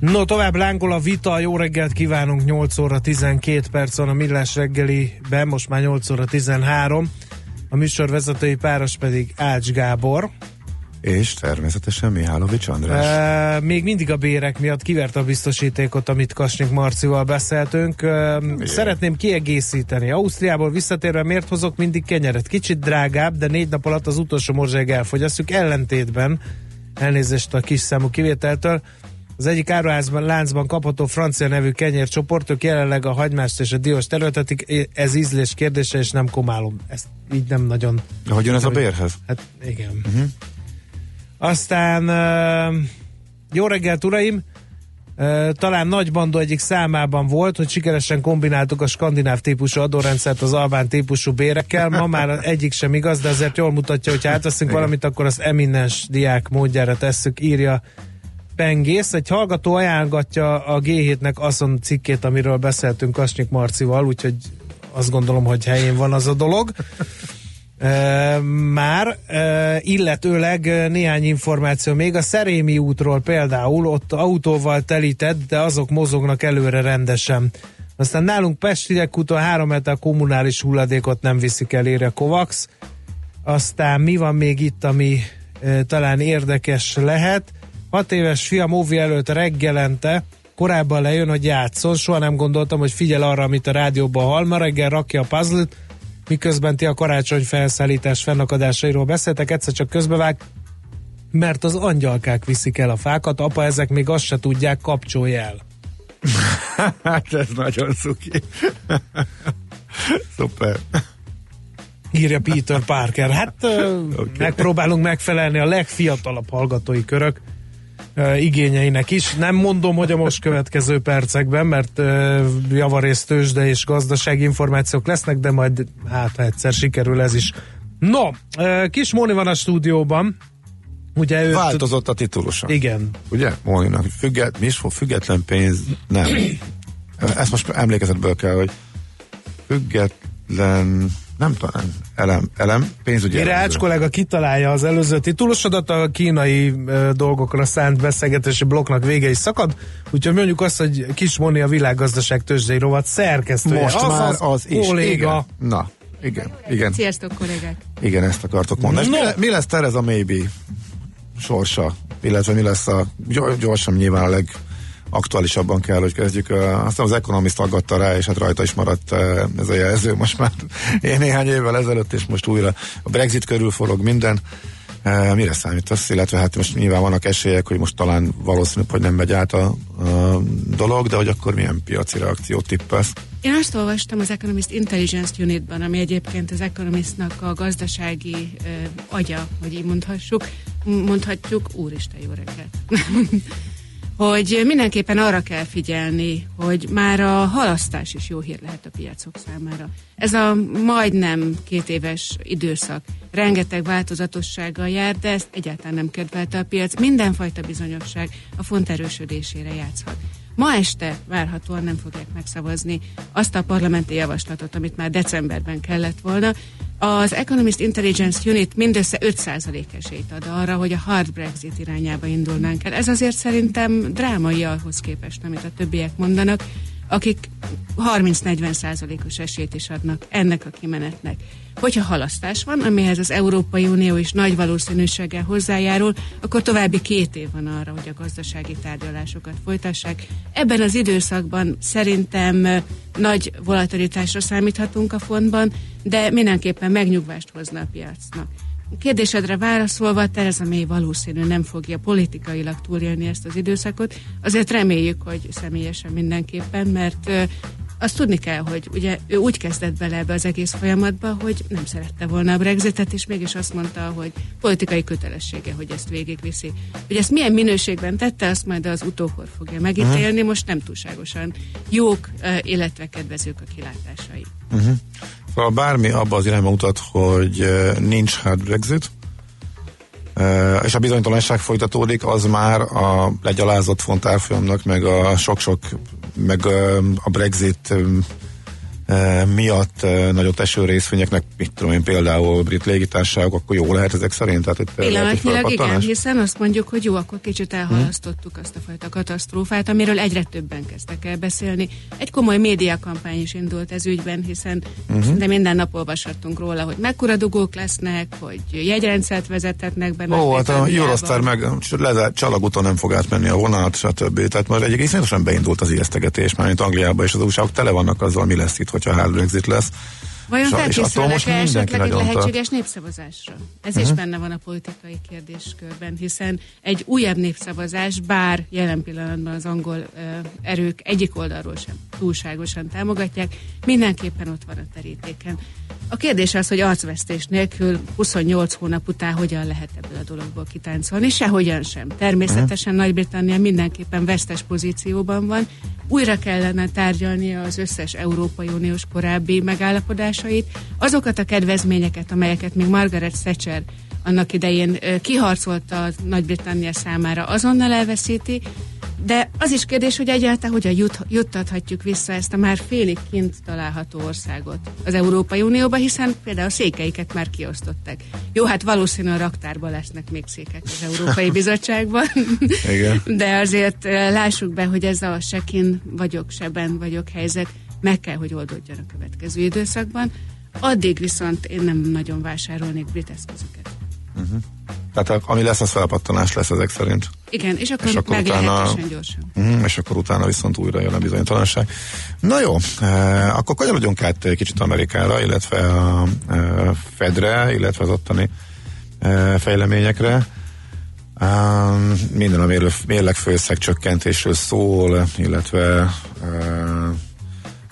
No, tovább lángol a vita, jó reggelt kívánunk, 8 óra 12 perc van a Millás reggeliben, most már 8 óra 13. A műsorvezetői páros pedig Ács Gábor. És természetesen Mihálovics András. E, még mindig a bérek miatt kivert a biztosítékot, amit Kasnyik Marcival beszéltünk. E, szeretném kiegészíteni. Ausztriából visszatérve miért hozok mindig kenyeret? Kicsit drágább, de négy nap alatt az utolsó morzseg elfogyasztjuk. Ellentétben, elnézést a kis számú kivételtől, az egyik áruházban, láncban kapható francia nevű kenyércsoportok jelenleg a hagymást és a dióst előtetik. Ez ízlés kérdése, és nem komálom. Ezt így nem nagyon... Hogy jön ez a bérhez? Hát igen. Uh-huh. Aztán jó reggelt, uraim! talán nagy bandó egyik számában volt, hogy sikeresen kombináltuk a skandináv típusú adórendszert az albán típusú bérekkel. Ma már egyik sem igaz, de azért jól mutatja, hogy átveszünk valamit, akkor az eminens diák módjára tesszük, írja pengész. Egy hallgató ajánlgatja a G7-nek azon cikkét, amiről beszéltünk Kasnyik Marcival, úgyhogy azt gondolom, hogy helyén van az a dolog. E, már, e, illetőleg néhány információ még a Szerémi útról például, ott autóval telített, de azok mozognak előre rendesen. Aztán nálunk Pestiek úton három méter kommunális hulladékot nem viszik el, a Kovax. Aztán mi van még itt, ami e, talán érdekes lehet? Hat éves fiam óvi előtt reggelente korábban lejön, hogy játszon. Soha nem gondoltam, hogy figyel arra, amit a rádióban hall. Ma reggel rakja a puzzle miközben ti a karácsony felszállítás fennakadásairól beszéltek, egyszer csak közbevág, mert az angyalkák viszik el a fákat, apa, ezek még azt se tudják, kapcsolj el. hát ez nagyon szuki. Szuper. Írja Peter Parker. Hát okay. megpróbálunk megfelelni a legfiatalabb hallgatói körök igényeinek is. Nem mondom, hogy a most következő percekben, mert javarészt tőzsde és gazdasági információk lesznek, de majd hát egyszer sikerül ez is. No, kis Móni van a stúdióban. Ugye őt... Változott a titulusa. Igen. Ugye? Móninak. Függet, mi is fog? Független pénz? Nem. Ezt most emlékezetből kell, hogy független nem tudom, elem, elem pénzügyi Mire Ács kollega kitalálja az előző titulosodat, a kínai dolgokra szánt beszélgetési blokknak vége is szakad, úgyhogy mondjuk azt, hogy Kis Moni a világgazdaság tőzsdei rovat szerkesztője. Most az már az, az is. Kolléga. Igen. Na, igen, igen. Sziasztok, kollégák. Igen, ezt akartok mondani. No. mi, mi lesz Tereza Maybe sorsa? Illetve mi lesz a gyorsan nyilván a leg aktuálisabban kell, hogy kezdjük. Aztán az Economist aggatta rá, és hát rajta is maradt ez a jelző most már én néhány évvel ezelőtt, és most újra a Brexit körül forog minden. Mire számítasz? Illetve hát most nyilván vannak esélyek, hogy most talán valószínűbb, hogy nem megy át a, a dolog, de hogy akkor milyen piaci reakciót tippelsz? Én azt olvastam az Economist Intelligence Unitban, ami egyébként az Economistnak a gazdasági uh, agya, hogy így mondhassuk, mondhatjuk, úristen, jó reggelt. hogy mindenképpen arra kell figyelni, hogy már a halasztás is jó hír lehet a piacok számára. Ez a majdnem két éves időszak rengeteg változatossággal jár, de ezt egyáltalán nem kedvelte a piac. Mindenfajta bizonyosság a font erősödésére játszhat. Ma este várhatóan nem fogják megszavazni azt a parlamenti javaslatot, amit már decemberben kellett volna. Az Economist Intelligence Unit mindössze 5% esélyt ad arra, hogy a hard Brexit irányába indulnánk el. Ez azért szerintem drámai ahhoz képest, amit a többiek mondanak akik 30-40 százalékos esélyt is adnak ennek a kimenetnek. Hogyha halasztás van, amihez az Európai Unió is nagy valószínűséggel hozzájárul, akkor további két év van arra, hogy a gazdasági tárgyalásokat folytassák. Ebben az időszakban szerintem nagy volatilitásra számíthatunk a fontban, de mindenképpen megnyugvást hozna a piacnak. Kérdésedre válaszolva, Tereza May valószínű nem fogja politikailag túlélni ezt az időszakot. Azért reméljük, hogy személyesen mindenképpen, mert azt tudni kell, hogy ugye ő úgy kezdett bele ebbe az egész folyamatba, hogy nem szerette volna a Brexitet, és mégis azt mondta, hogy politikai kötelessége, hogy ezt végigviszi. Hogy ezt milyen minőségben tette, azt majd az utókor fogja megítélni, most nem túlságosan jók, illetve kedvezők a kilátásai. Uh-huh. Szóval bármi abba az irányba mutat, hogy nincs hard Brexit, és a bizonytalanság folytatódik, az már a legyalázott fontárfolyamnak, meg a sok-sok, meg a Brexit miatt nagyot eső részvényeknek, mit tudom én, például brit légitársaságok, akkor jó lehet ezek szerint? Tehát itt Pillanatnyilag igen, hiszen azt mondjuk, hogy jó, akkor kicsit elhalasztottuk hmm. azt a fajta katasztrófát, amiről egyre többen kezdtek el beszélni. Egy komoly médiakampány is indult ez ügyben, hiszen uh-huh. de minden nap olvashattunk róla, hogy mekkora dugók lesznek, hogy jegyrendszert vezethetnek be. Ó, hát a Eurostar meg lezárt csalagúton nem fog átmenni a vonat, stb. Tehát már egy egészen beindult az ijesztegetés, már mint Angliában és az usa tele vannak azzal, mi lesz itt, hogyha Brexit lesz. Vajon felkészülnek-e esetleg egy lehetséges népszavazásra? Ez uh-huh. is mhm. benne van a politikai kérdéskörben, hiszen egy újabb népszavazás, bár jelen pillanatban az angol uh, erők egyik oldalról sem túlságosan támogatják, mindenképpen ott van a terítéken. A kérdés az, hogy arcvesztés nélkül 28 hónap után hogyan lehet ebből a dologból kitáncolni, sehogyan sem. Természetesen uh-huh. Nagy-Britannia mindenképpen vesztes pozícióban van, újra kellene tárgyalnia az összes Európai Uniós korábbi megállapodásait, azokat a kedvezményeket, amelyeket még Margaret Thatcher annak idején kiharcolta Nagy-Britannia számára, azonnal elveszíti, de az is kérdés, hogy egyáltalán hogyan jut, juttathatjuk vissza ezt a már félig kint található országot az Európai Unióba, hiszen például a székeiket már kiosztották. Jó, hát valószínűleg a raktárban lesznek még székek az Európai Bizottságban, Igen. de azért lássuk be, hogy ez a sekin vagyok, seben vagyok helyzet meg kell, hogy oldódjon a következő időszakban. Addig viszont én nem nagyon vásárolnék brit eszközöket. Uh-huh. Tehát ami lesz, az felpattanás lesz ezek szerint. Igen, és akkor, és akkor utána, gyorsan. Uh, és akkor utána viszont újra jön a bizonytalanság. Na jó, eh, akkor kanyarodjunk át kicsit Amerikára, illetve a eh, Fedre, illetve az ottani eh, fejleményekre. Um, minden a mérleg főszeg csökkentésről szól, illetve uh,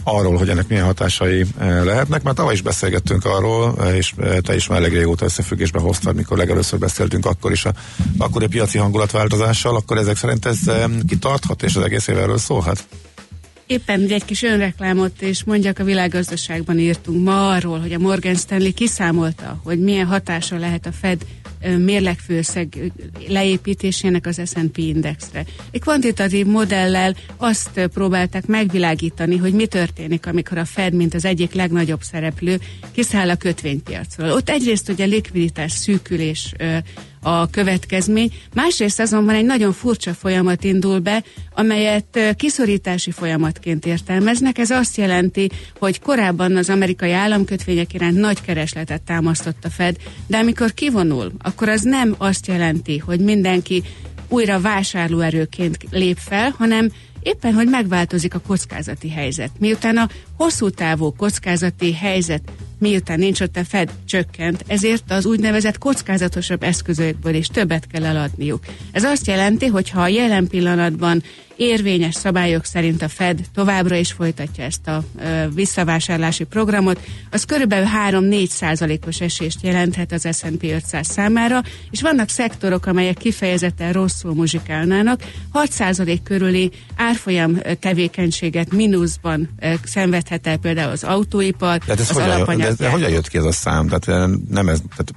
arról, hogy ennek milyen hatásai eh, lehetnek, mert tavaly is beszélgettünk arról, eh, és eh, te is már elég régóta összefüggésbe hoztad, mikor legelőször beszéltünk, akkor is a akkori piaci hangulatváltozással, akkor ezek szerint ez kitarthat, és az egész év erről szólhat? Éppen egy kis önreklámot, és mondjak, a világgazdaságban írtunk ma arról, hogy a Morgan Stanley kiszámolta, hogy milyen hatása lehet a Fed mérlegfőszeg leépítésének az S&P indexre. Egy kvantitatív modellel azt próbálták megvilágítani, hogy mi történik, amikor a Fed, mint az egyik legnagyobb szereplő, kiszáll a kötvénypiacról. Ott egyrészt ugye likviditás szűkülés a következmény. Másrészt azonban egy nagyon furcsa folyamat indul be, amelyet kiszorítási folyamatként értelmeznek. Ez azt jelenti, hogy korábban az amerikai államkötvények iránt nagy keresletet támasztott a Fed, de amikor kivonul, akkor az nem azt jelenti, hogy mindenki újra vásárlóerőként lép fel, hanem éppen, hogy megváltozik a kockázati helyzet. Miután a hosszú távú kockázati helyzet miután nincs ott a Fed csökkent, ezért az úgynevezett kockázatosabb eszközökből is többet kell eladniuk. Ez azt jelenti, hogy ha a jelen pillanatban érvényes szabályok szerint a Fed továbbra is folytatja ezt a ö, visszavásárlási programot, az körülbelül 3-4 százalékos esést jelenthet az S&P 500 számára, és vannak szektorok, amelyek kifejezetten rosszul muzsikálnának, 6 százalék körüli árfolyam tevékenységet mínuszban ö, szenvedhet el például az autóipar, de ez az alapanyag. De, de hogyan jött ki ez a szám? Tehát nem ez, tehát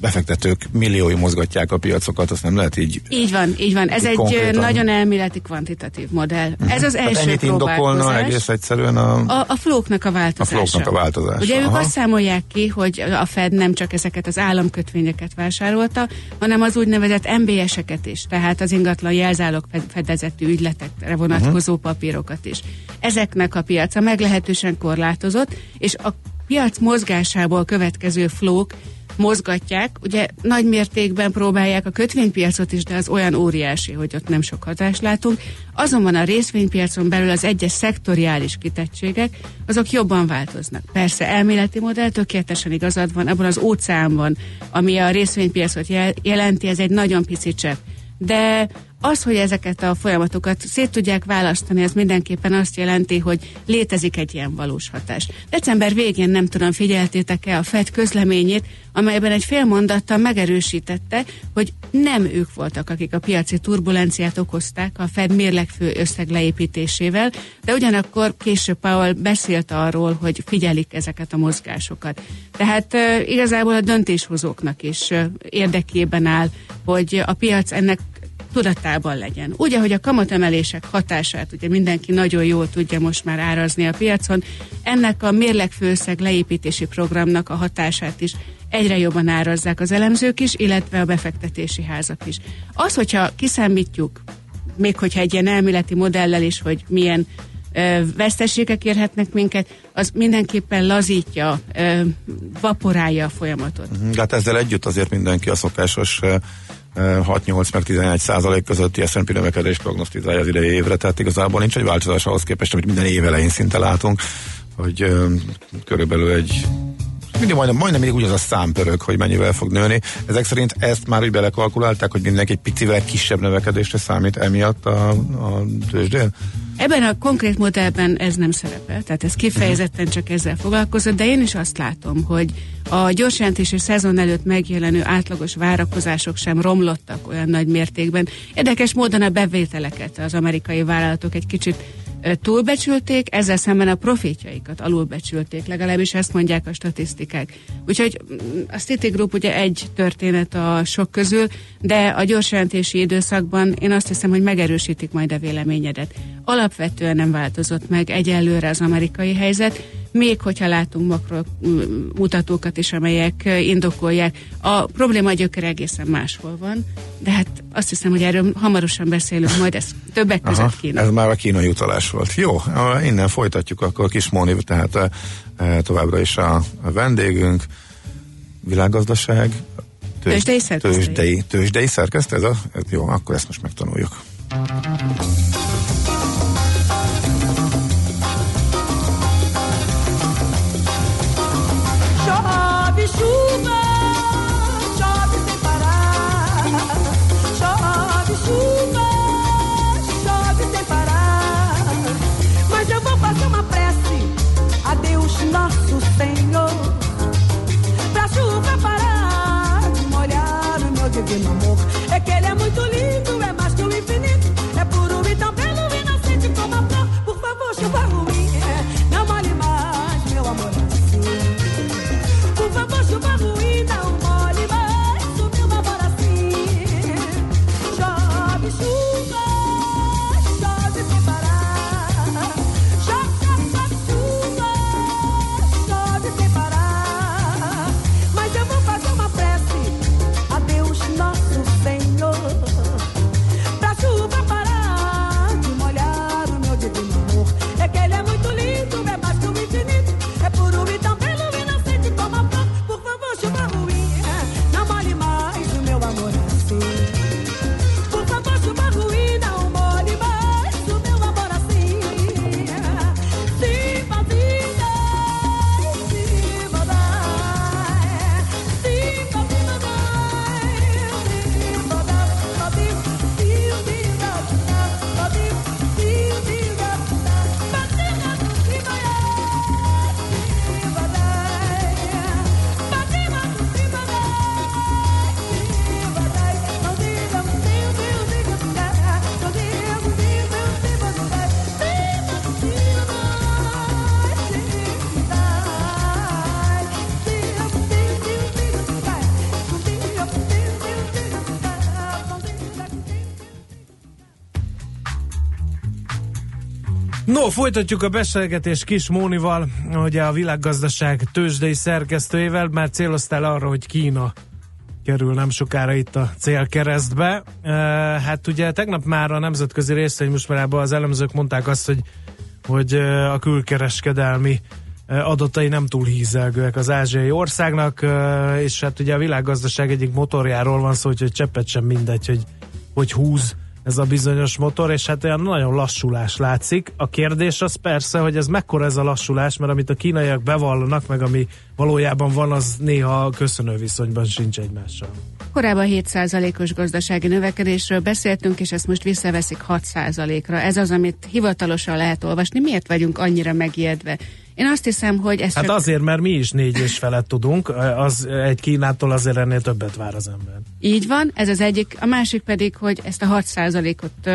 befektetők milliói mozgatják a piacokat, azt nem lehet így. Így van, így van. Ez egy konkrétan. nagyon elméleti kvantitatív modell. Uh-huh. Ez az első Tehát ennyit indokolna egész egyszerűen a... A, a flóknak a változása. A flóknak a változása. Ugye Aha. ők azt számolják ki, hogy a Fed nem csak ezeket az államkötvényeket vásárolta, hanem az úgynevezett MBS-eket is, tehát az ingatlan jelzálog fedezetű ügyletekre vonatkozó uh-huh. papírokat is. Ezeknek a piaca meglehetősen korlátozott, és a piac mozgásából következő flók mozgatják, ugye nagy mértékben próbálják a kötvénypiacot is, de az olyan óriási, hogy ott nem sok hatást látunk. Azonban a részvénypiacon belül az egyes szektoriális kitettségek, azok jobban változnak. Persze elméleti modell tökéletesen igazad van, abban az óceánban, ami a részvénypiacot jelenti, ez egy nagyon pici csepp de Az, hogy ezeket a folyamatokat szét tudják választani, ez mindenképpen azt jelenti, hogy létezik egy ilyen valós hatás. December végén nem tudom, figyeltétek-e a FED közleményét, amelyben egy fél mondattal megerősítette, hogy nem ők voltak, akik a piaci turbulenciát okozták a Fed mérlegfő összeg leépítésével, de ugyanakkor később Powell beszélt arról, hogy figyelik ezeket a mozgásokat. Tehát e, igazából a döntéshozóknak is e, érdekében áll, hogy a piac ennek tudatában legyen. Úgy, ahogy a kamatemelések hatását, ugye mindenki nagyon jól tudja most már árazni a piacon, ennek a mérlegfőszeg leépítési programnak a hatását is egyre jobban árazzák az elemzők is, illetve a befektetési házak is. Az, hogyha kiszámítjuk, még hogyha egy ilyen elméleti modellel is, hogy milyen ö, veszteségek érhetnek minket, az mindenképpen lazítja, ö, vaporálja a folyamatot. De hát ezzel együtt azért mindenki a szokásos 6-8 meg 11 százalék közötti S&P növekedés prognosztizálja az idei évre, tehát igazából nincs egy változás ahhoz képest, amit minden év elején szinte látunk, hogy körülbelül egy mindig majdnem, majdnem még úgy az a számpörög, hogy mennyivel fog nőni. Ezek szerint ezt már úgy belekalkulálták, hogy mindenki egy picivel kisebb növekedésre számít emiatt a, a tőzsdén? Ebben a konkrét modellben ez nem szerepel, tehát ez kifejezetten csak ezzel foglalkozott, de én is azt látom, hogy a gyorsjelentési szezon előtt megjelenő átlagos várakozások sem romlottak olyan nagy mértékben. Érdekes módon a bevételeket az amerikai vállalatok egy kicsit túlbecsülték, ezzel szemben a profitjaikat alulbecsülték, legalábbis ezt mondják a statisztikák. Úgyhogy mm, a Citigroup ugye egy történet a sok közül, de a gyorsjelentési időszakban én azt hiszem, hogy megerősítik majd a véleményedet. Alapvetően nem változott meg egyelőre az amerikai helyzet, még hogyha látunk makro mutatókat is, amelyek indokolják. A probléma gyökere egészen máshol van, de hát azt hiszem, hogy erről hamarosan beszélünk, majd ez többek között Aha, Kína. Ez már a kínai utalás volt. Jó, innen folytatjuk akkor kis Móni, tehát továbbra is a, vendégünk, világgazdaság, tőzsdei szerkesztő. Tőzsdei, tőzsdei szerkesztő, ez, a, jó, akkor ezt most megtanuljuk. No, folytatjuk a beszélgetést Kis Mónival, ugye a világgazdaság tőzsdei szerkesztőjével, már céloztál arra, hogy Kína kerül nem sokára itt a célkeresztbe. Uh, hát ugye tegnap már a nemzetközi részvény most már az elemzők mondták azt, hogy, hogy a külkereskedelmi adatai nem túl hízelgőek az ázsiai országnak, és hát ugye a világgazdaság egyik motorjáról van szó, hogy cseppet sem mindegy, hogy hogy húz ez a bizonyos motor, és hát olyan nagyon lassulás látszik. A kérdés az persze, hogy ez mekkora ez a lassulás, mert amit a kínaiak bevallanak, meg ami valójában van, az néha köszönő viszonyban sincs egymással. Korábban 7%-os gazdasági növekedésről beszéltünk, és ezt most visszaveszik 6%-ra. Ez az, amit hivatalosan lehet olvasni. Miért vagyunk annyira megijedve? Én azt hiszem, hogy ez Hát csak... azért, mert mi is négy és felett tudunk, az egy Kínától azért ennél többet vár az ember. Így van, ez az egyik. A másik pedig, hogy ezt a 6%-ot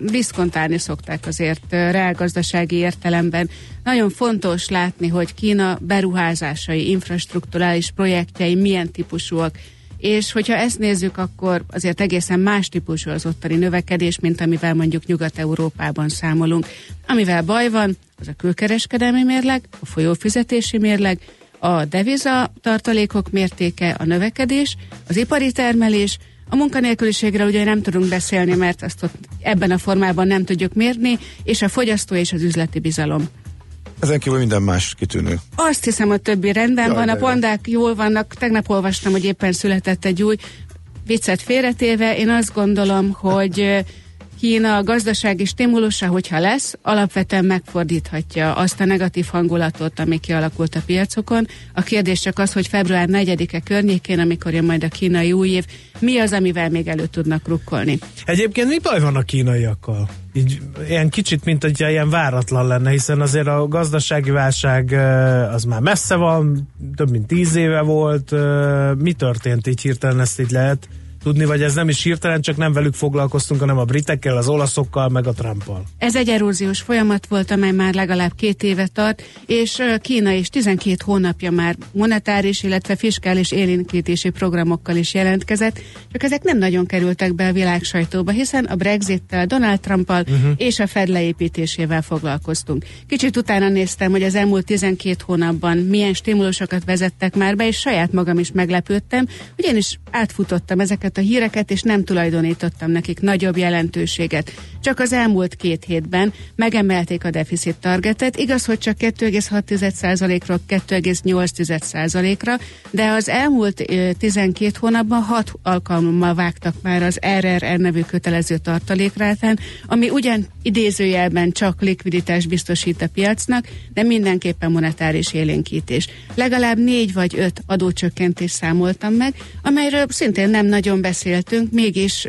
diszkontálni szokták azért reálgazdasági értelemben. Nagyon fontos látni, hogy Kína beruházásai, infrastruktúrális projektjei milyen típusúak, és hogyha ezt nézzük, akkor azért egészen más típusú az ottani növekedés, mint amivel mondjuk Nyugat-Európában számolunk. Amivel baj van, az a külkereskedelmi mérleg, a folyófizetési mérleg, a deviza tartalékok mértéke, a növekedés, az ipari termelés, a munkanélküliségre ugye nem tudunk beszélni, mert azt ott ebben a formában nem tudjuk mérni, és a fogyasztó és az üzleti bizalom. Ezen kívül minden más kitűnő. Azt hiszem, a többi rendben jaj, van, a pandák jaj. jól vannak. Tegnap olvastam, hogy éppen született egy új viccet félretéve. Én azt gondolom, hogy Kína a gazdasági stimulusa, hogyha lesz, alapvetően megfordíthatja azt a negatív hangulatot, ami kialakult a piacokon. A kérdés csak az, hogy február 4-e környékén, amikor jön majd a kínai új év, mi az, amivel még elő tudnak rukkolni. Egyébként mi baj van a kínaiakkal? Így, ilyen kicsit, mint hogy ilyen váratlan lenne, hiszen azért a gazdasági válság az már messze van, több mint tíz éve volt. Mi történt így hirtelen ezt így lehet tudni, vagy ez nem is hirtelen, csak nem velük foglalkoztunk, hanem a britekkel, az olaszokkal, meg a Trumpal. Ez egy eróziós folyamat volt, amely már legalább két éve tart, és Kína is 12 hónapja már monetáris, illetve fiskális élénkítési programokkal is jelentkezett, csak ezek nem nagyon kerültek be a világ sajtóba, hiszen a Brexittel, Donald Trumpal uh-huh. és a Fed leépítésével foglalkoztunk. Kicsit utána néztem, hogy az elmúlt 12 hónapban milyen stimulusokat vezettek már be, és saját magam is meglepődtem, hogy én is átfutottam ezeket a híreket, és nem tulajdonítottam nekik nagyobb jelentőséget. Csak az elmúlt két hétben megemelték a deficit targetet, igaz, hogy csak 2,6%-ról 2,8%-ra, de az elmúlt 12 hónapban 6 alkalommal vágtak már az RRR nevű kötelező tartalékrátán, ami ugyan idézőjelben csak likviditás biztosít a piacnak, de mindenképpen monetáris élénkítés. Legalább négy vagy öt adócsökkentést számoltam meg, amelyről szintén nem nagyon beszéltünk, mégis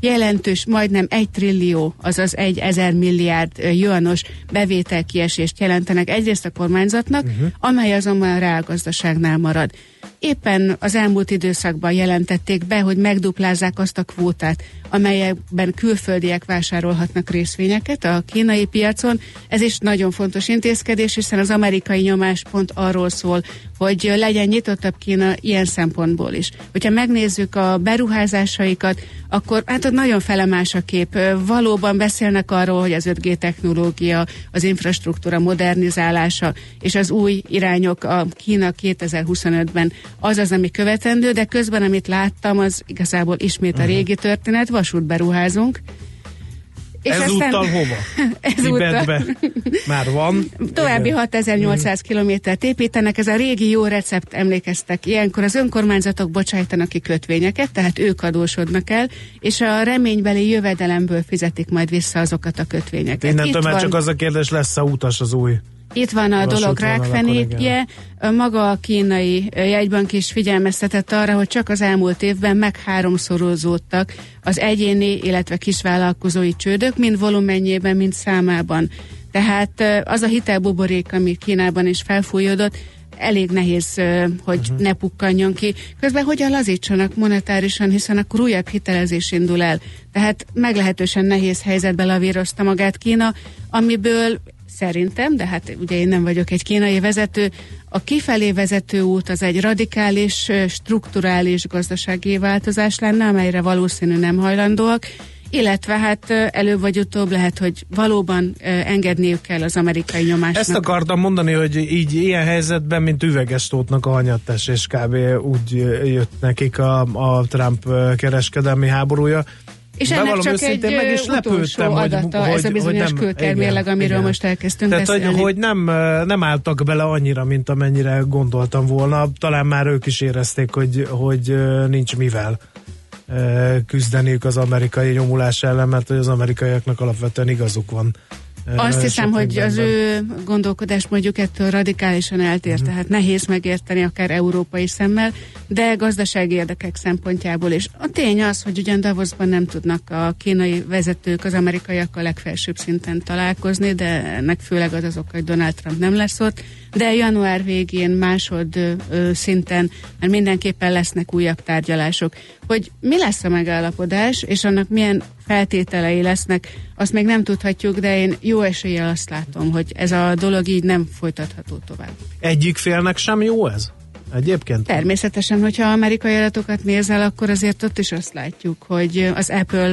jelentős, majdnem egy trillió, azaz egy ezer milliárd jöanos bevételkiesést jelentenek egyrészt a kormányzatnak, uh-huh. amely azonban a reálgazdaságnál marad. Éppen az elmúlt időszakban jelentették be, hogy megduplázzák azt a kvótát, amelyekben külföldiek vásárolhatnak részvényeket a kínai piacon. Ez is nagyon fontos intézkedés, hiszen az amerikai nyomás pont arról szól, hogy legyen nyitottabb Kína ilyen szempontból is. Hogyha megnézzük a beruházásaikat, akkor hát ott nagyon felemás a kép. Valóban beszélnek arról, hogy az 5G technológia, az infrastruktúra modernizálása és az új irányok a Kína 2025-ben az az, ami követendő, de közben, amit láttam, az igazából ismét a régi történet, vasút beruházunk, és Ezúttal hova? Ezúttal. Már van. További 6800 kilométert építenek, ez a régi jó recept, emlékeztek. Ilyenkor az önkormányzatok bocsájtanak ki kötvényeket, tehát ők adósodnak el, és a reménybeli jövedelemből fizetik majd vissza azokat a kötvényeket. Innentől már csak az a kérdés, lesz a utas az új itt van a dolog rákfenétje. Maga a kínai jegybank is figyelmeztetett arra, hogy csak az elmúlt évben meg háromszorozódtak az egyéni, illetve kisvállalkozói csődök, mind volumenjében, mind számában. Tehát az a hitelbuborék, ami Kínában is felfújódott, elég nehéz, hogy uh-huh. ne pukkanjon ki. Közben hogyan lazítsanak monetárisan, hiszen akkor újabb hitelezés indul el. Tehát meglehetősen nehéz helyzetbe lavírozta magát Kína, amiből Szerintem, de hát ugye én nem vagyok egy kínai vezető, a kifelé vezető út az egy radikális, strukturális gazdasági változás lenne, amelyre valószínű nem hajlandóak, illetve hát előbb vagy utóbb lehet, hogy valóban engedniük kell az amerikai nyomásnak. Ezt akartam mondani, hogy így ilyen helyzetben, mint üveges tótnak a hanyattes, és kb. úgy jött nekik a, a Trump kereskedelmi háborúja, és ennek Bevallom csak egy meg is lepődtem, hogy, adata, hogy, ez a bizonyos külkermérleg, amiről igen. most elkezdtünk Tehát, beszélni. hogy, hogy nem, nem álltak bele annyira, mint amennyire gondoltam volna. Talán már ők is érezték, hogy, hogy nincs mivel. küzdeniük az amerikai nyomulás ellen, mert hogy az amerikaiaknak alapvetően igazuk van azt hiszem, hogy az ő gondolkodás mondjuk ettől radikálisan eltér, uh-huh. tehát nehéz megérteni akár európai szemmel, de gazdasági érdekek szempontjából is. A tény az, hogy ugyan Davosban nem tudnak a kínai vezetők az amerikaiakkal legfelsőbb szinten találkozni, de ennek főleg az az oka, hogy Donald Trump nem lesz ott, de január végén másod ö, szinten, mert mindenképpen lesznek újabb tárgyalások. Hogy mi lesz a megállapodás, és annak milyen feltételei lesznek, azt még nem tudhatjuk, de én jó eséllyel azt látom, hogy ez a dolog így nem folytatható tovább. Egyik félnek sem jó ez? Egyébként? Természetesen, hogyha amerikai adatokat nézel, akkor azért ott is azt látjuk, hogy az Apple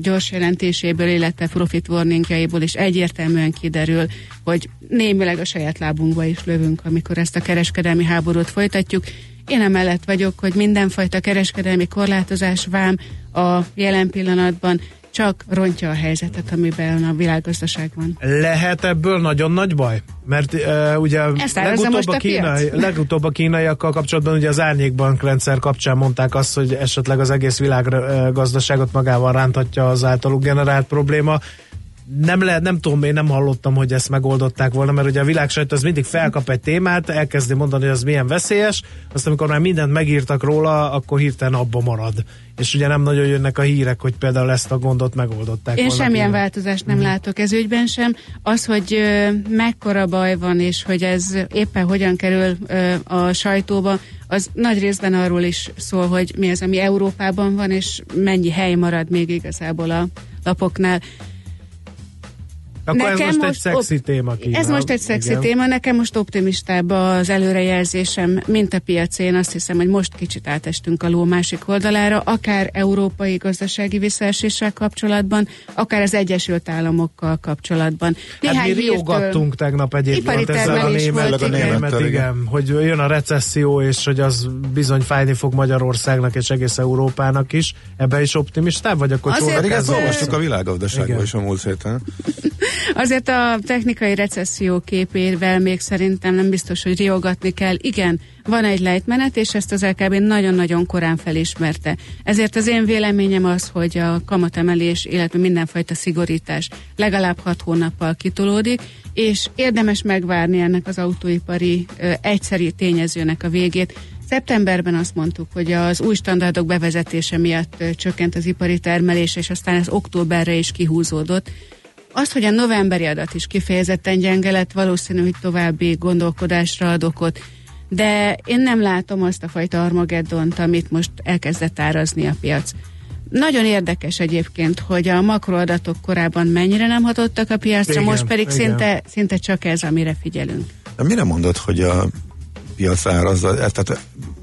gyors jelentéséből, illetve profit warningjaiból is egyértelműen kiderül, hogy némileg a saját lábunkba is lövünk, amikor ezt a kereskedelmi háborút folytatjuk. Én emellett vagyok, hogy mindenfajta kereskedelmi korlátozás vám a jelen pillanatban csak rontja a helyzetet, amiben a világgazdaság van. Lehet ebből nagyon nagy baj? Mert uh, ugye legutóbb a, a, kínai, legutóbb a kínaiakkal kapcsolatban ugye az árnyékbankrendszer kapcsán mondták azt, hogy esetleg az egész világgazdaságot magával ránthatja az általuk generált probléma nem lehet, nem tudom, én nem hallottam, hogy ezt megoldották volna, mert ugye a világsajt az mindig felkap egy témát, elkezdi mondani, hogy az milyen veszélyes, azt amikor már mindent megírtak róla, akkor hirtelen abba marad. És ugye nem nagyon jönnek a hírek, hogy például ezt a gondot megoldották Én volna semmilyen hírek. változást nem mm. látok ez ügyben sem. Az, hogy ö, mekkora baj van, és hogy ez éppen hogyan kerül ö, a sajtóba, az nagy részben arról is szól, hogy mi az, ami Európában van, és mennyi hely marad még igazából a lapoknál. Akkor nekem ez most, most egy szexi téma. Kína. Ez most egy szexi Igen. téma, nekem most optimistább az előrejelzésem, mint a piac. Én azt hiszem, hogy most kicsit átestünk a ló másik oldalára, akár európai gazdasági visszaeséssel kapcsolatban, akár az Egyesült Államokkal kapcsolatban. Néhány hát mi riogattunk tegnap egyébként ezzel a német, a német igen, hogy jön a recesszió, és hogy az bizony fájni fog Magyarországnak és egész Európának is. Ebbe is optimistább vagy akkor Azért, pedig ezt olvastuk a világgazdaságban is a múlt héten. Azért a technikai recesszió képével még szerintem nem biztos, hogy riogatni kell. Igen, van egy lejtmenet, és ezt az LKB nagyon-nagyon korán felismerte. Ezért az én véleményem az, hogy a kamatemelés, illetve mindenfajta szigorítás legalább hat hónappal kitolódik, és érdemes megvárni ennek az autóipari ö, egyszeri tényezőnek a végét. Szeptemberben azt mondtuk, hogy az új standardok bevezetése miatt ö, csökkent az ipari termelés, és aztán ez októberre is kihúzódott. Az, hogy a novemberi adat is kifejezetten gyenge lett, valószínű, hogy további gondolkodásra ad okot, de én nem látom azt a fajta Armageddont, amit most elkezdett árazni a piac. Nagyon érdekes egyébként, hogy a makroadatok korábban mennyire nem hatottak a piacra, igen, most pedig szinte, szinte csak ez, amire figyelünk. De mire mondod, hogy a piac árazza? Tehát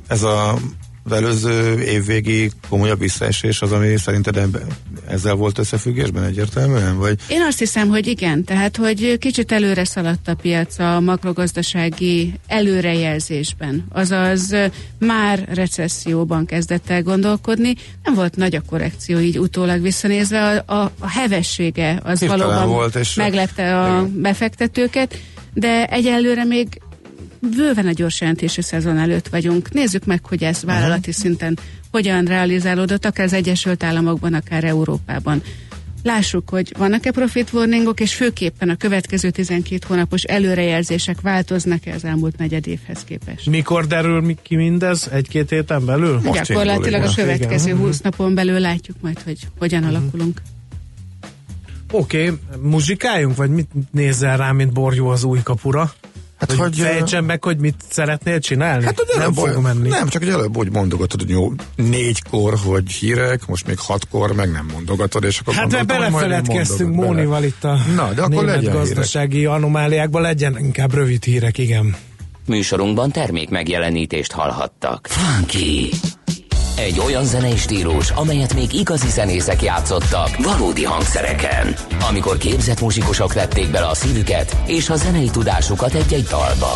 ez a az előző évvégi komolyabb visszaesés az, ami szerinted ebben, ezzel volt összefüggésben egyértelműen? Vagy? Én azt hiszem, hogy igen. Tehát, hogy kicsit előre szaladt a piac a makrogazdasági előrejelzésben. Azaz már recesszióban kezdett el gondolkodni. Nem volt nagy a korrekció így utólag visszanézve. A, a, a hevessége az Hirtelen valóban volt, és meglepte a igen. befektetőket, de egyelőre még bőven a gyors jelentési szezon előtt vagyunk. Nézzük meg, hogy ez vállalati uh-huh. szinten hogyan realizálódott, akár az Egyesült Államokban, akár Európában. Lássuk, hogy vannak-e profit warningok, és főképpen a következő 12 hónapos előrejelzések változnak-e az elmúlt negyed évhez képest. Mikor derül ki mindez? Egy-két héten belül? Most Gyakorlatilag a következő Igen. 20 napon belül látjuk majd, hogy hogyan uh-huh. alakulunk. Oké, okay, muzsikáljunk, vagy mit nézel rá, mint borjú az új kapura? Hát, hogy, hogy fejtsem meg, hogy mit szeretnél csinálni? Hát, hogy nem fog menni. Nem, csak hogy előbb úgy mondogatod, hogy jó, négykor, hogy hírek, most még hatkor, meg nem mondogatod, és akkor Hát mert belefeledkeztünk Mónival itt a Na, de akkor német gazdasági hírek. anomáliákban legyen inkább rövid hírek, igen. Műsorunkban termék megjelenítést hallhattak. Funky! Egy olyan zenei stílus, amelyet még igazi zenészek játszottak valódi hangszereken. Amikor képzett muzsikusok vették bele a szívüket és a zenei tudásukat egy-egy dalba.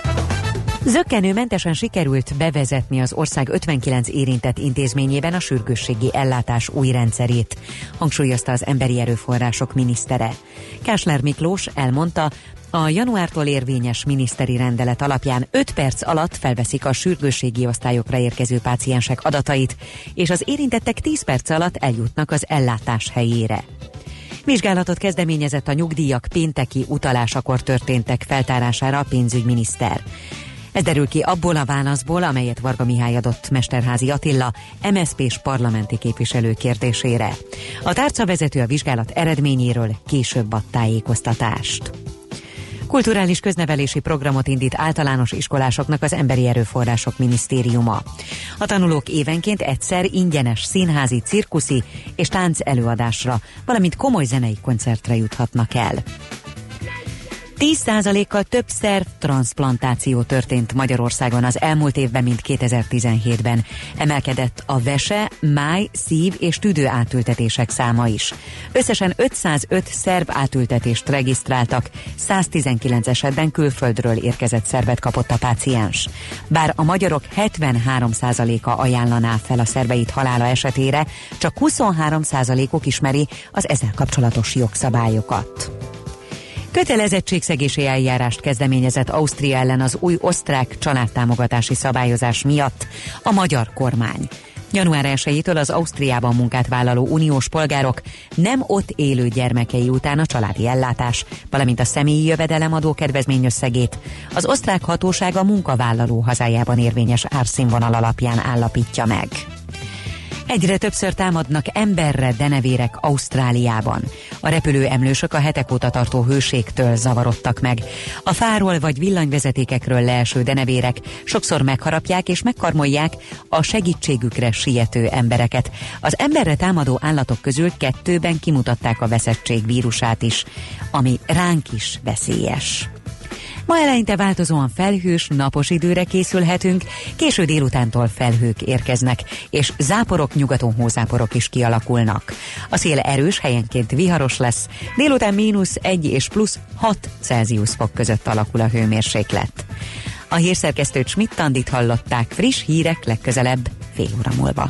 Zöggenőmentesen sikerült bevezetni az ország 59 érintett intézményében a sürgősségi ellátás új rendszerét, hangsúlyozta az emberi erőforrások minisztere. Kásler Miklós elmondta, a januártól érvényes miniszteri rendelet alapján 5 perc alatt felveszik a sürgősségi osztályokra érkező páciensek adatait, és az érintettek 10 perc alatt eljutnak az ellátás helyére. Vizsgálatot kezdeményezett a nyugdíjak pénteki utalásakor történtek feltárására a pénzügyminiszter. Ez derül ki abból a válaszból, amelyet Varga Mihály adott Mesterházi Attila, MSZP-s parlamenti képviselő kérdésére. A tárca vezető a vizsgálat eredményéről később ad tájékoztatást. Kulturális köznevelési programot indít általános iskolásoknak az Emberi Erőforrások Minisztériuma. A tanulók évenként egyszer ingyenes színházi, cirkuszi és tánc előadásra, valamint komoly zenei koncertre juthatnak el. 10%-kal több szerv transplantáció történt Magyarországon az elmúlt évben, mint 2017-ben. Emelkedett a vese, máj, szív és tüdő átültetések száma is. Összesen 505 szerv átültetést regisztráltak, 119 esetben külföldről érkezett szervet kapott a páciens. Bár a magyarok 73%-a ajánlaná fel a szerveit halála esetére, csak 23%-ok ismeri az ezzel kapcsolatos jogszabályokat. Kötelezettségszegési eljárást kezdeményezett Ausztria ellen az új osztrák családtámogatási szabályozás miatt a magyar kormány. Január 1-től az Ausztriában munkát vállaló uniós polgárok nem ott élő gyermekei után a családi ellátás, valamint a személyi jövedelemadó kedvezményösszegét az osztrák hatóság a munkavállaló hazájában érvényes árszínvonal alapján állapítja meg. Egyre többször támadnak emberre denevérek Ausztráliában. A repülő emlősök a hetek óta tartó hőségtől zavarodtak meg. A fáról vagy villanyvezetékekről leeső denevérek sokszor megharapják és megkarmolják a segítségükre siető embereket. Az emberre támadó állatok közül kettőben kimutatták a veszettség vírusát is, ami ránk is veszélyes. Ma eleinte változóan felhős, napos időre készülhetünk, késő délutántól felhők érkeznek, és záporok, nyugaton hózáporok is kialakulnak. A szél erős, helyenként viharos lesz, délután mínusz 1 és plusz 6 Celsius fok között alakul a hőmérséklet. A hírszerkesztőt Schmidt-Tandit hallották friss hírek legközelebb fél óra múlva.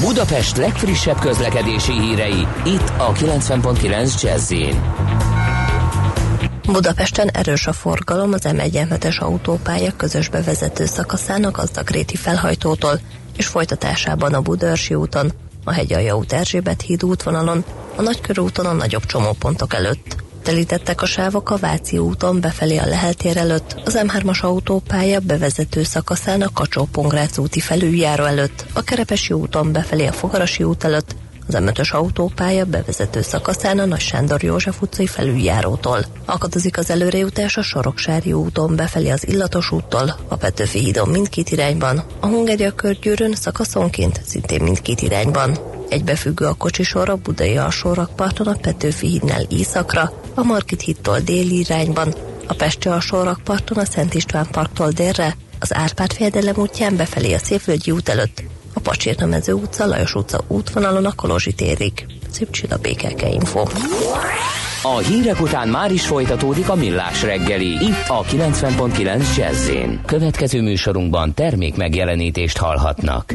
Budapest legfrissebb közlekedési hírei itt a 90.9 jazz Budapesten erős a forgalom az M1 autópálya közös bevezető szakaszának az Dagréti felhajtótól és folytatásában a Budörsi úton, a Hegyalja út Erzsébet híd útvonalon, a Nagykörúton a nagyobb csomópontok előtt. Telítettek a sávok a Váci úton befelé a Leheltér előtt, az M3-as autópálya bevezető szakaszán a kacsó úti felüljáró előtt, a Kerepesi úton befelé a Fogarasi út előtt, az m autópálya bevezető szakaszán a Nagy Sándor József utcai felüljárótól. Akadozik az előrejutás a Soroksári úton befelé az Illatos úttól, a Petőfi hídon mindkét irányban, a Hungária körgyűrűn szakaszonként szintén mindkét irányban. Egybefüggő a kocsisor a Budai alsórakparton a Petőfi hídnál északra, a Markit hídtól déli irányban, a Pesti alsórakparton a Szent István parktól délre, az Árpád fejedelem útján befelé a Szépvölgyi út előtt, a Pacsirna mező utca, Lajos utca útvonalon a Kolozsi térig. Szép csilla békeke info. A hírek után már is folytatódik a millás reggeli, itt a 90.9 jazz Következő műsorunkban termék megjelenítést hallhatnak.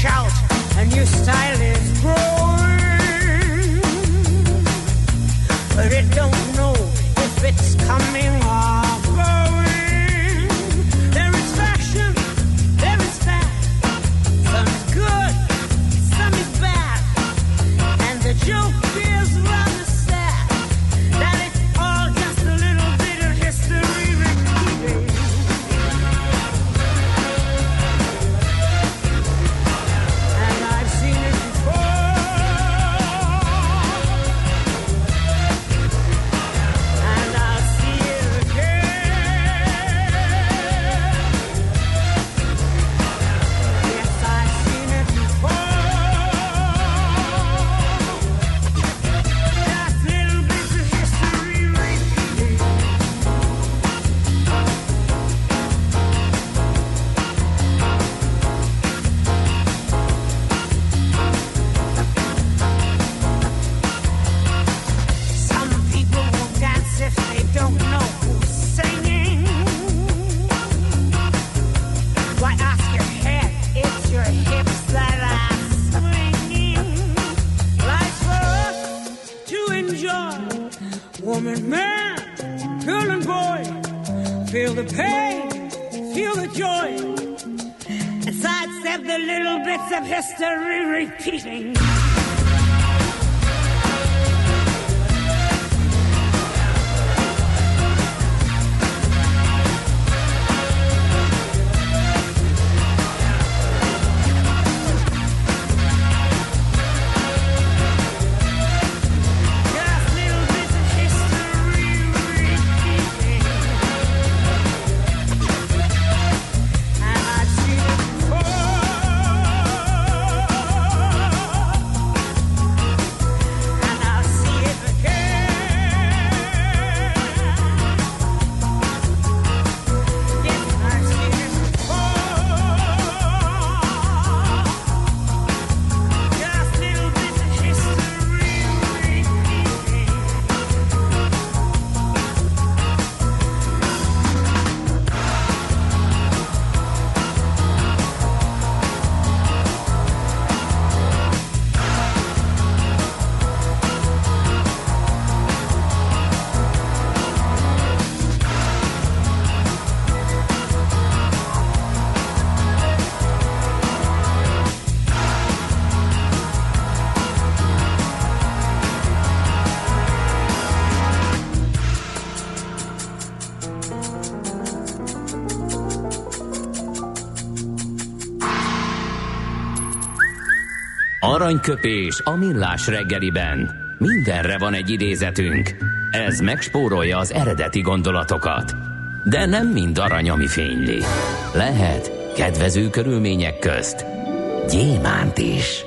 shout, a new style is growing. But it don't know if it's coming bits of history repeating. Aranyköpés a millás reggeliben. Mindenre van egy idézetünk. Ez megspórolja az eredeti gondolatokat. De nem mind arany, ami fényli. Lehet kedvező körülmények közt gyémánt is.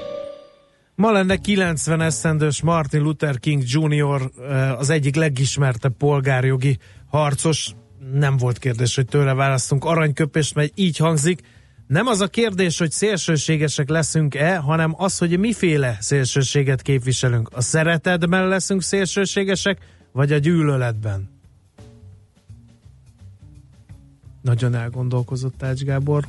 Ma lenne 90 eszendős Martin Luther King Jr. eh, az egyik legismertebb polgárjogi harcos. Nem volt kérdés, hogy tőle választunk aranyköpést, mert így hangzik. Nem az a kérdés, hogy szélsőségesek leszünk-e, hanem az, hogy miféle szélsőséget képviselünk. A szeretetben leszünk szélsőségesek, vagy a gyűlöletben? Nagyon elgondolkozott Ács Gábor.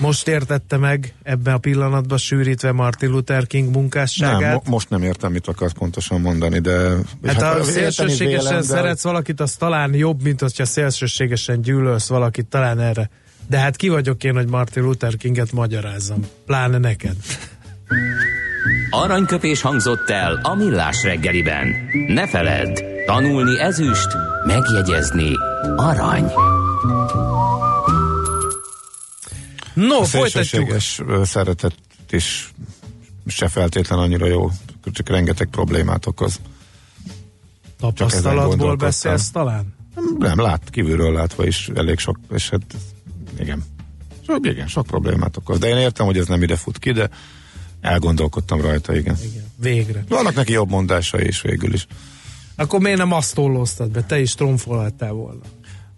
Most értette meg ebben a pillanatban sűrítve Martin Luther King munkásságát. nem, mo- most nem értem, mit akarsz pontosan mondani, de... Hát, ha érteni szélsőségesen vélem, de- szeretsz valakit, az talán jobb, mint hogyha szélsőségesen gyűlölsz valakit, talán erre. De hát ki vagyok én, hogy Martin Luther Kinget magyarázzam? Pláne neked. Aranyköpés hangzott el a millás reggeliben. Ne feledd, tanulni ezüst, megjegyezni arany. No, A folytatjuk. szélsőséges szeretet is se feltétlen annyira jó, csak rengeteg problémát okoz. Tapasztalatból beszélsz talán? Nem, lát, kívülről látva is elég sok, és hát igen. Sok, igen, sok problémát okoz. De én értem, hogy ez nem ide fut ki, de elgondolkodtam rajta, igen. Igen. Végre. Vannak neki jobb mondásai is végül is. Akkor miért nem azt tollóztad be? Te is tromfolhattál volna.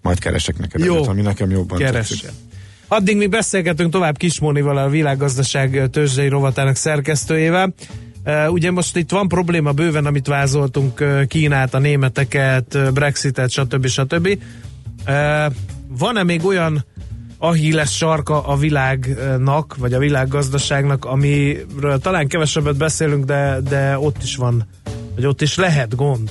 Majd keresek neked Jó. egyet, ami nekem jobban Keressen. tetszik. Addig mi beszélgetünk tovább Kismónival, a világgazdaság tőzsdei rovatának szerkesztőjével. Ugye most itt van probléma bőven, amit vázoltunk, Kínát, a németeket, Brexitet, stb. stb. Van-e még olyan ahíles sarka a világnak, vagy a világgazdaságnak, amiről talán kevesebbet beszélünk, de, de ott is van, vagy ott is lehet gond?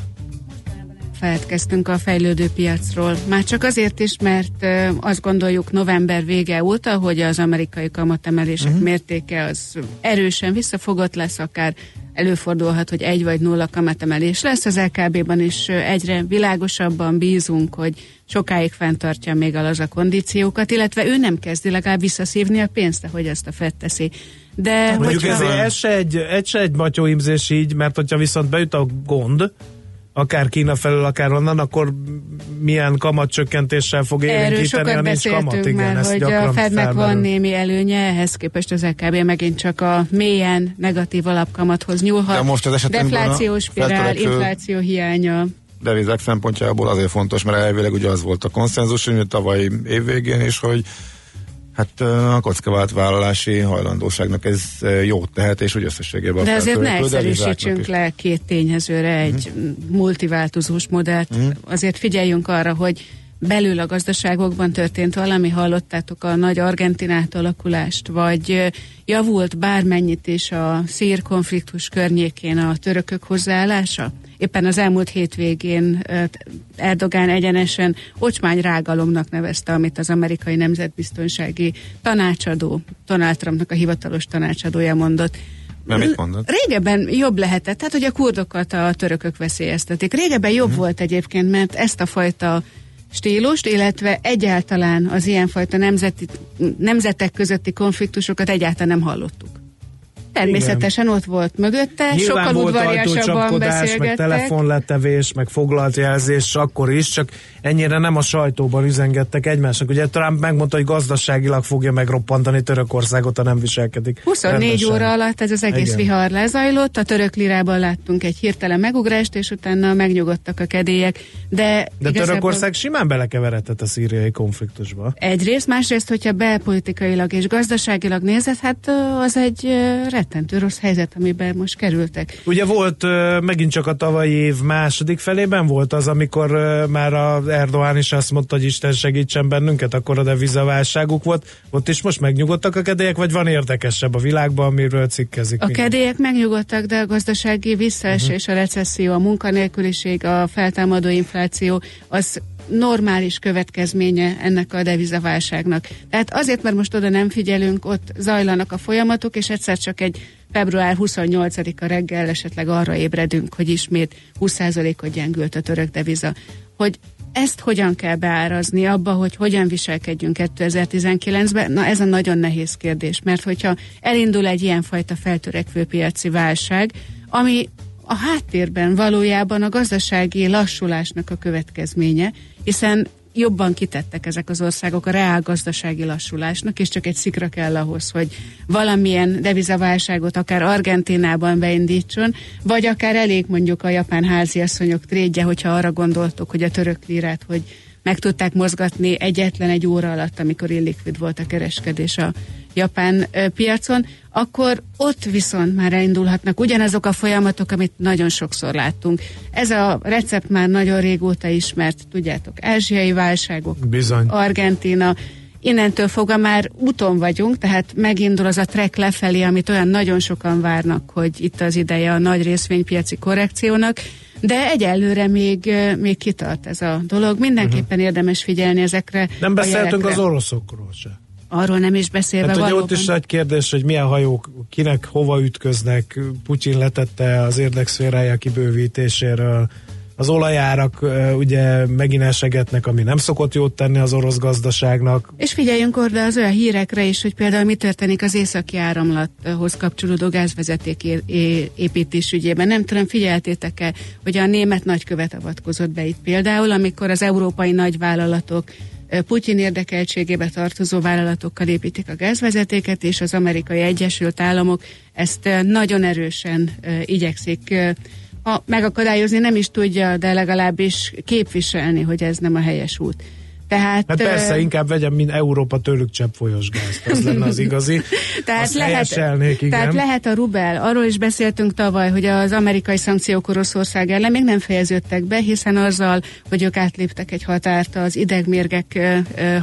feledkeztünk a fejlődő piacról. Már csak azért is, mert azt gondoljuk november vége óta, hogy az amerikai kamatemelések uh-huh. mértéke az erősen visszafogott lesz, akár előfordulhat, hogy egy vagy nulla kamatemelés lesz. Az LKB-ban is egyre világosabban bízunk, hogy sokáig fenntartja még a laza kondíciókat, illetve ő nem kezdi legalább visszaszívni a pénzt, ahogy azt a FED teszi. De Mondjuk hogyha- ez, ez, se egy, ez se egy matyóimzés így, mert hogyha viszont beüt a gond, akár Kína felől, akár onnan, akkor milyen kamatcsökkentéssel fog Erről élénkíteni, ha sokat nincs kamat. Igen, már, ez hogy a Fednek van némi előnye, ehhez képest az LKB megint csak a mélyen negatív alapkamathoz nyúlhat. De most az esetünkben a Deflációs spirál, infláció hiánya. devizák szempontjából azért fontos, mert elvileg ugye az volt a konszenzus, hogy tavalyi évvégén is, hogy hát a kockavált vállalási hajlandóságnak ez jót tehet, és úgy összességében De azért ne egyszerűsítsünk le két tényezőre egy Mhm. multiváltozós modellt. Azért figyeljünk arra, hogy belül a gazdaságokban történt valami, hallottátok a nagy argentinát alakulást, vagy javult bármennyit is a szír konfliktus környékén a törökök hozzáállása? Éppen az elmúlt hétvégén Erdogán egyenesen ocsmány rágalomnak nevezte, amit az amerikai nemzetbiztonsági tanácsadó, Donald Trumpnak a hivatalos tanácsadója mondott. Nem mit mondod? Régebben jobb lehetett, tehát hogy a kurdokat a törökök veszélyeztetik. Régebben jobb hmm. volt egyébként, mert ezt a fajta stílust, illetve egyáltalán az ilyenfajta nemzeti, nemzetek közötti konfliktusokat egyáltalán nem hallottuk. Természetesen Igen. ott volt mögötte, Nyilván sokkal udvariasabban beszélgettek. meg telefonletevés, meg foglaltjelzés akkor is, csak ennyire nem a sajtóban üzengettek egymásnak. Ugye Trump megmondta, hogy gazdaságilag fogja megroppantani Törökországot, ha nem viselkedik. 24 rendesen. óra alatt ez az egész Igen. vihar lezajlott, a török lirában láttunk egy hirtelen megugrást, és utána megnyugodtak a kedélyek. De, de igazából... Törökország simán belekeveredett a szíriai konfliktusba. Egyrészt, másrészt, hogyha belpolitikailag és gazdaságilag nézed, hát az egy rettentő rossz helyzet, amiben most kerültek. Ugye volt megint csak a tavalyi év második felében volt az, amikor már a Erdoğan is azt mondta, hogy Isten segítsen bennünket, akkor a devizaválságuk volt. Ott is most megnyugodtak a kedélyek, vagy van érdekesebb a világban, amiről cikkezik? A minden? kedélyek megnyugodtak, de a gazdasági visszaesés, uh-huh. a recesszió, a munkanélküliség, a feltámadó infláció, az normális következménye ennek a devizaválságnak. Tehát azért, mert most oda nem figyelünk, ott zajlanak a folyamatok, és egyszer csak egy február 28-a reggel esetleg arra ébredünk, hogy ismét 20%-ot gyengült a török deviza. Hogy ezt hogyan kell beárazni abba, hogy hogyan viselkedjünk 2019-ben? Na ez a nagyon nehéz kérdés, mert hogyha elindul egy ilyenfajta feltörekvő piaci válság, ami a háttérben valójában a gazdasági lassulásnak a következménye, hiszen jobban kitettek ezek az országok a reál gazdasági lassulásnak, és csak egy szikra kell ahhoz, hogy valamilyen devizaválságot akár Argentinában beindítson, vagy akár elég mondjuk a japán háziasszonyok trédje, hogyha arra gondoltok, hogy a török lírát, hogy meg tudták mozgatni egyetlen egy óra alatt, amikor illikvid volt a kereskedés a japán piacon, akkor ott viszont már elindulhatnak ugyanazok a folyamatok, amit nagyon sokszor láttunk. Ez a recept már nagyon régóta ismert, tudjátok, ázsiai válságok, Bizony. Argentina, innentől fogva már úton vagyunk, tehát megindul az a trek lefelé, amit olyan nagyon sokan várnak, hogy itt az ideje a nagy részvénypiaci korrekciónak, de egyelőre még, még kitart ez a dolog. Mindenképpen uh-huh. érdemes figyelni ezekre. Nem beszéltünk az oroszokról se. Arról nem is beszélve hát, valóban. ott is egy kérdés, hogy milyen hajók, kinek hova ütköznek. Putyin letette az érdekszférája kibővítéséről. Az olajárak ugye megint esegetnek, ami nem szokott jót tenni az orosz gazdaságnak. És figyeljünk oda az olyan hírekre is, hogy például mi történik az északi áramlathoz kapcsolódó gázvezeték építés ügyében. Nem tudom, figyeltétek-e, hogy a német nagykövet avatkozott be itt például, amikor az európai nagyvállalatok Putyin érdekeltségébe tartozó vállalatokkal építik a gázvezetéket, és az amerikai Egyesült Államok ezt nagyon erősen igyekszik ha megakadályozni nem is tudja, de legalábbis képviselni, hogy ez nem a helyes út. Tehát, hát persze, inkább vegyem, mint Európa tőlük csepp folyos gázt, az lenne az igazi. tehát, lehet, igen. tehát lehet a rubel, arról is beszéltünk tavaly, hogy az amerikai szankciók Oroszország ellen még nem fejeződtek be, hiszen azzal, hogy ők átléptek egy határt az idegmérgek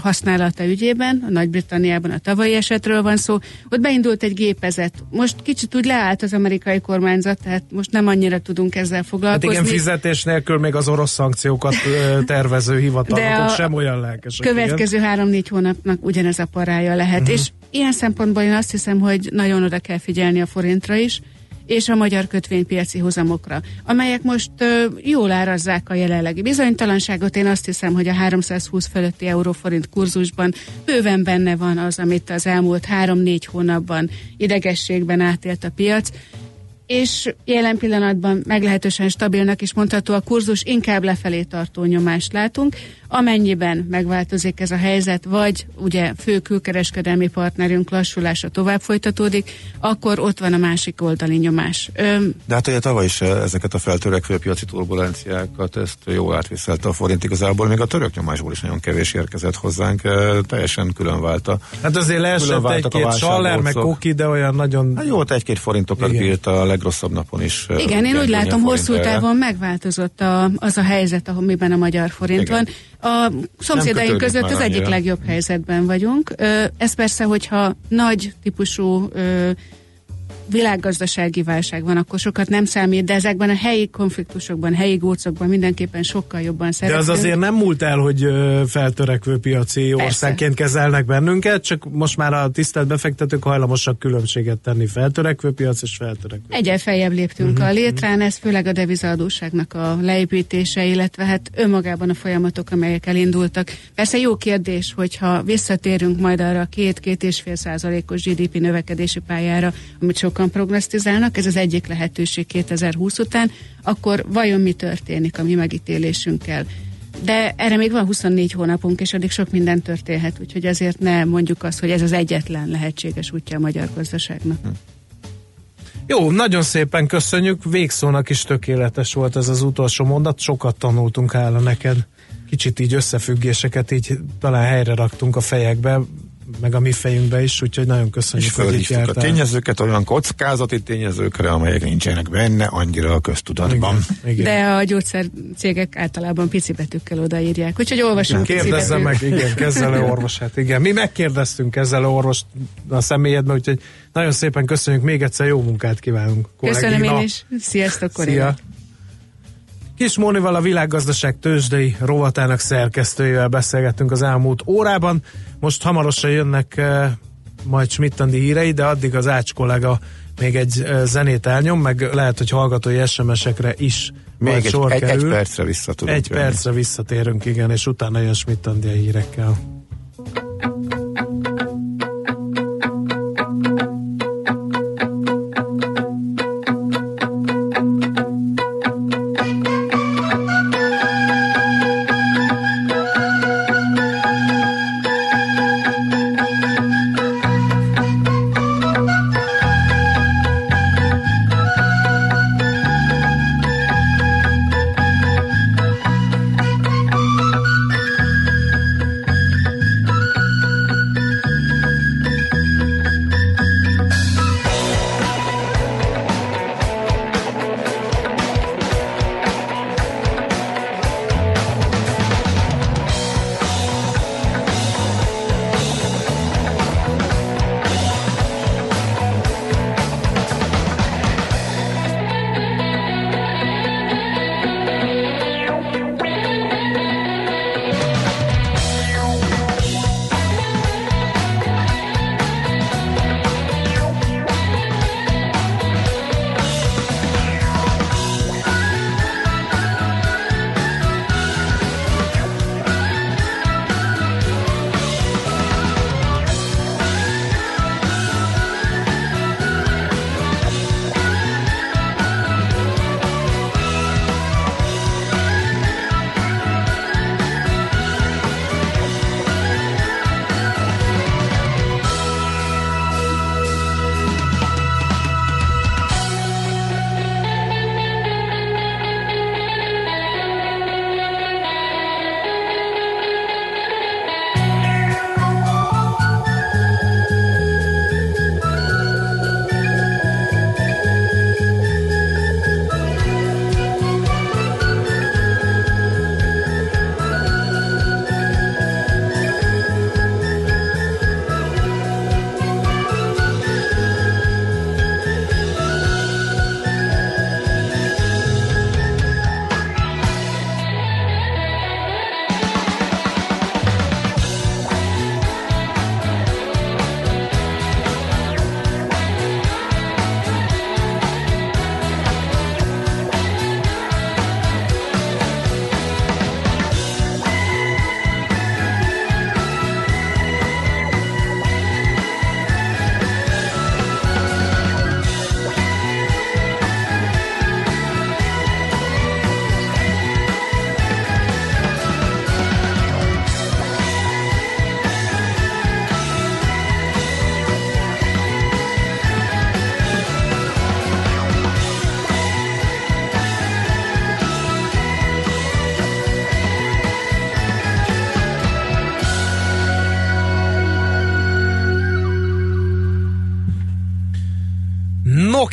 használata ügyében, a Nagy-Britanniában a tavalyi esetről van szó, ott beindult egy gépezet. Most kicsit úgy leállt az amerikai kormányzat, tehát most nem annyira tudunk ezzel foglalkozni. Hát igen, fizetés nélkül még az orosz szankciókat tervező hivatalok sem olyan olyan lelkesek. Következő három-négy hónapnak ugyanez a parája lehet. Uh-huh. És ilyen szempontból én azt hiszem, hogy nagyon oda kell figyelni a forintra is, és a magyar kötvénypiaci hozamokra, amelyek most ö, jól árazzák a jelenlegi bizonytalanságot. Én azt hiszem, hogy a 320 fölötti euróforint kurzusban bőven benne van az, amit az elmúlt három-négy hónapban idegességben átélt a piac, és jelen pillanatban meglehetősen stabilnak is mondható a kurzus, inkább lefelé tartó nyomást látunk. Amennyiben megváltozik ez a helyzet, vagy ugye fő külkereskedelmi partnerünk lassulása tovább folytatódik, akkor ott van a másik oldali nyomás. Öm, De hát ugye tavaly is eh, ezeket a feltörekvő piaci turbulenciákat, ezt jól átvészelte a forint igazából, még a török nyomásból is nagyon kevés érkezett hozzánk, eh, teljesen külön válta. Hát azért leesett egy-két Schaller, meg Koki, de olyan nagyon... Hát jó, egy-két forintokat bírt a legrosszabb napon is. Eh, Igen, én úgy látom, hosszú távon megváltozott a, az a helyzet, amiben a magyar forint Igen. van A szomszédaink között az egyik legjobb helyzetben vagyunk. Ez persze, hogyha nagy típusú világgazdasági válság van, akkor sokat nem számít, de ezekben a helyi konfliktusokban, helyi gócokban mindenképpen sokkal jobban De szerepel. az azért nem múlt el, hogy feltörekvő piaci országként kezelnek bennünket, csak most már a tisztelt befektetők hajlamosak különbséget tenni feltörekvő piac és feltörekvő. Egyel feljebb léptünk Mhm. uh-huh. a létrán, ez főleg a devizaadóságnak a leépítése, illetve hát önmagában a folyamatok, amelyek elindultak. Persze jó kérdés, hogyha visszatérünk majd arra a két-két és fél százalékos GDP növekedési pályára, amit sokan prognosztizálnak, ez az egyik lehetőség 2020 után, akkor vajon mi történik a mi megítélésünkkel? De erre még van 24 hónapunk, és addig sok minden történhet, úgyhogy azért ne mondjuk azt, hogy ez az egyetlen lehetséges útja a magyar gazdaságnak. Jó, nagyon szépen köszönjük, végszónak is tökéletes volt ez az utolsó mondat, sokat tanultunk hála neked. Kicsit így összefüggéseket így talán helyre raktunk a fejekbe, meg a mi fejünkbe is, úgyhogy nagyon köszönjük, És hogy itt fölhívtuk a jártál. tényezőket olyan kockázati tényezőkre, amelyek nincsenek benne annyira a köztudatban. Igen, igen. De a gyógyszercégek általában pici betűkkel odaírják, úgyhogy olvasunk Kérdezze meg, igen, kezelő orvosát, igen. Mi megkérdeztünk kezelő orvost a személyedben, úgyhogy nagyon szépen köszönjük, még egyszer jó munkát kívánunk. Köszönöm kollégina. én is. Sziasztok, Szia! Kis Mónival a világgazdaság tőzsdei rovatának szerkesztőjével beszélgettünk az elmúlt órában. Most hamarosan jönnek eh, majd Schmidt-Andi hírei, de addig az Ács kollega még egy eh, zenét elnyom, meg lehet, hogy hallgatói SMS-ekre is Még egy, sor egy, egy kerül. percre vissza tudunk Egy jönni. percre visszatérünk, igen, és utána jön Schmidt-Andi a hírekkel.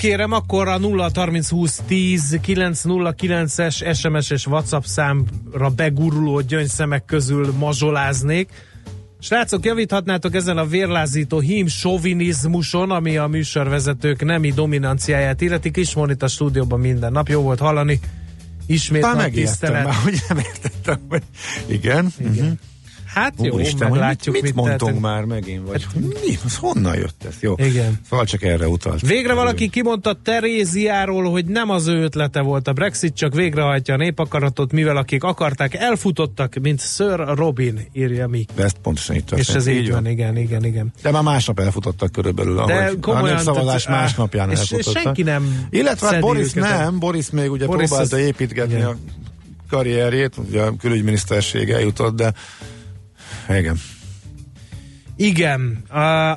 Kérem, akkor a 0 30 20 10 909-es SMS és WhatsApp számra beguruló gyöngyszemek közül mazsoláznék. Srácok, javíthatnátok ezen a vérlázító hím sovinizmuson, ami a műsorvezetők nemi dominanciáját illeti. Kismonit a stúdióban minden nap. Jó volt hallani. Ismét Már nagy tisztelet. már, hogy nem értettem. Hogy... Igen. Igen. Mhm. Hát jó, Úristen, hogy meglátjuk, mit, mit mondtunk már megint, vagy mi? Az honnan jött ez? Jó. Igen. Szóval csak erre utalt. Végre valaki kimondta Teréziáról, hogy nem az ő ötlete volt a Brexit, csak végrehajtja a népakaratot, mivel akik akarták, elfutottak, mint Sir Robin, írja mi. De ezt pontosan itt És ez így van, igen, igen, igen. De már másnap elfutottak körülbelül, De ahogy komolyan, a népszavazás tehát, másnapján és- és elfutottak. senki nem Illetve hát Boris nem, Boris még ugye Boris próbálta az- építgetni igen. a karrierjét, ugye a külügyminiszterség eljutott, de igen. Igen,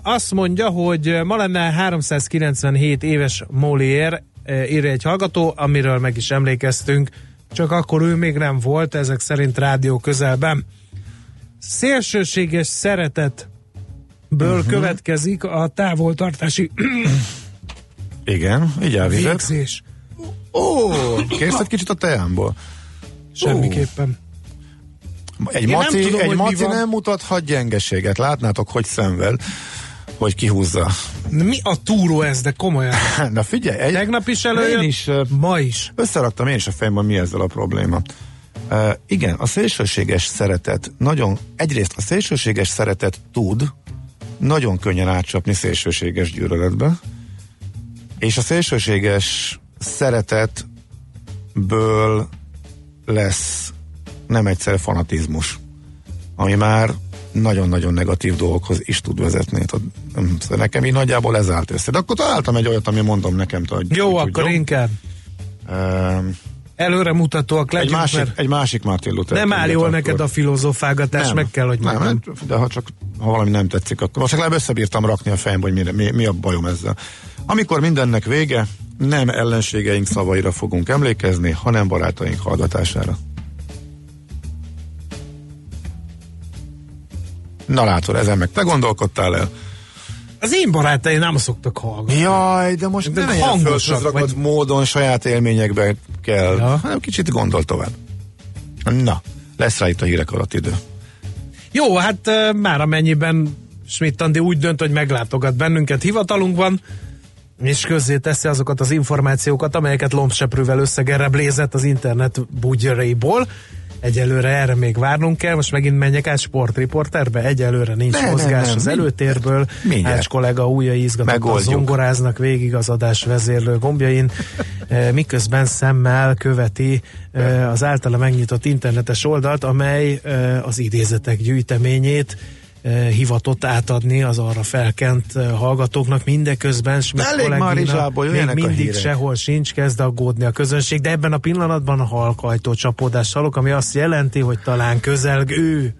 azt mondja, hogy ma lenne 397 éves Molière, uh, írja egy hallgató, amiről meg is emlékeztünk, csak akkor ő még nem volt, ezek szerint rádió közelben. Szélsőséges szeretetből uh-huh. következik a távoltartási Igen, így elvizet. végzés. Ó, kérsz egy kicsit a teámból? Semmiképpen. Egy Én nem maci, tudom, egy maci nem mutathat gyengeséget. Látnátok, hogy szenved, hogy kihúzza. Mi a túró ez, de komolyan. Na figyelj, egy, Tegnap is előjött, Én is ma is. összeraktam én is a fejemben, mi ezzel a probléma. Uh, igen, a szélsőséges szeretet nagyon, egyrészt a szélsőséges szeretet tud nagyon könnyen átcsapni szélsőséges gyűlöletbe, és a szélsőséges szeretetből lesz nem egyszer fanatizmus, ami már nagyon-nagyon negatív dolgokhoz is tud vezetni. Nem, szóval Nekem így nagyjából ez állt össze. De akkor találtam egy olyat, ami mondom nekem, hogy Jó, akkor inkább Um, előre mutatóak egy, legyünk, másik, mert egy másik Martin Luther nem áll jól akkor- neked a filozofálgatás, nem, meg kell, hogy nem, nem, de ha csak ha valami nem tetszik, akkor most legalább összebírtam rakni a fejembe, hogy mi, mi, mi a bajom ezzel. Amikor mindennek vége, nem ellenségeink szavaira fogunk emlékezni, hanem barátaink hallgatására. Na látod, ezen meg te gondolkodtál el. Az én barátaim nem szoktak hallgatni. Jaj, de most De nem hangosak vagy. módon saját élményekbe kell, Ja. hanem kicsit gondol tovább. Na, lesz rá itt a hírek alatt idő. Jó, hát már amennyiben Schmidt Andi úgy dönt, hogy meglátogat bennünket hivatalunkban, és közzé teszi azokat az információkat, amelyeket lombseprővel összegereblézett az internet bugyraiból. Egyelőre erre még várnunk kell, most megint menjek át sportriporterbe, egyelőre nincs Ne, ne, mozgás nem, az mind- előtérből, mindjárt. Ács kollega újjai izgatottan zongoráznak végig az adás vezérlő gombjain, eh, miközben szemmel követi eh, az általa megnyitott internetes oldalt, amely eh, az idézetek gyűjteményét hivatott átadni az arra felkent hallgatóknak, mindeközben Elég már még a mindig hírek. sehol sincs, kezd aggódni a közönség, de ebben a pillanatban a halkajtó csapódást hallok, ami azt jelenti, hogy talán közelgő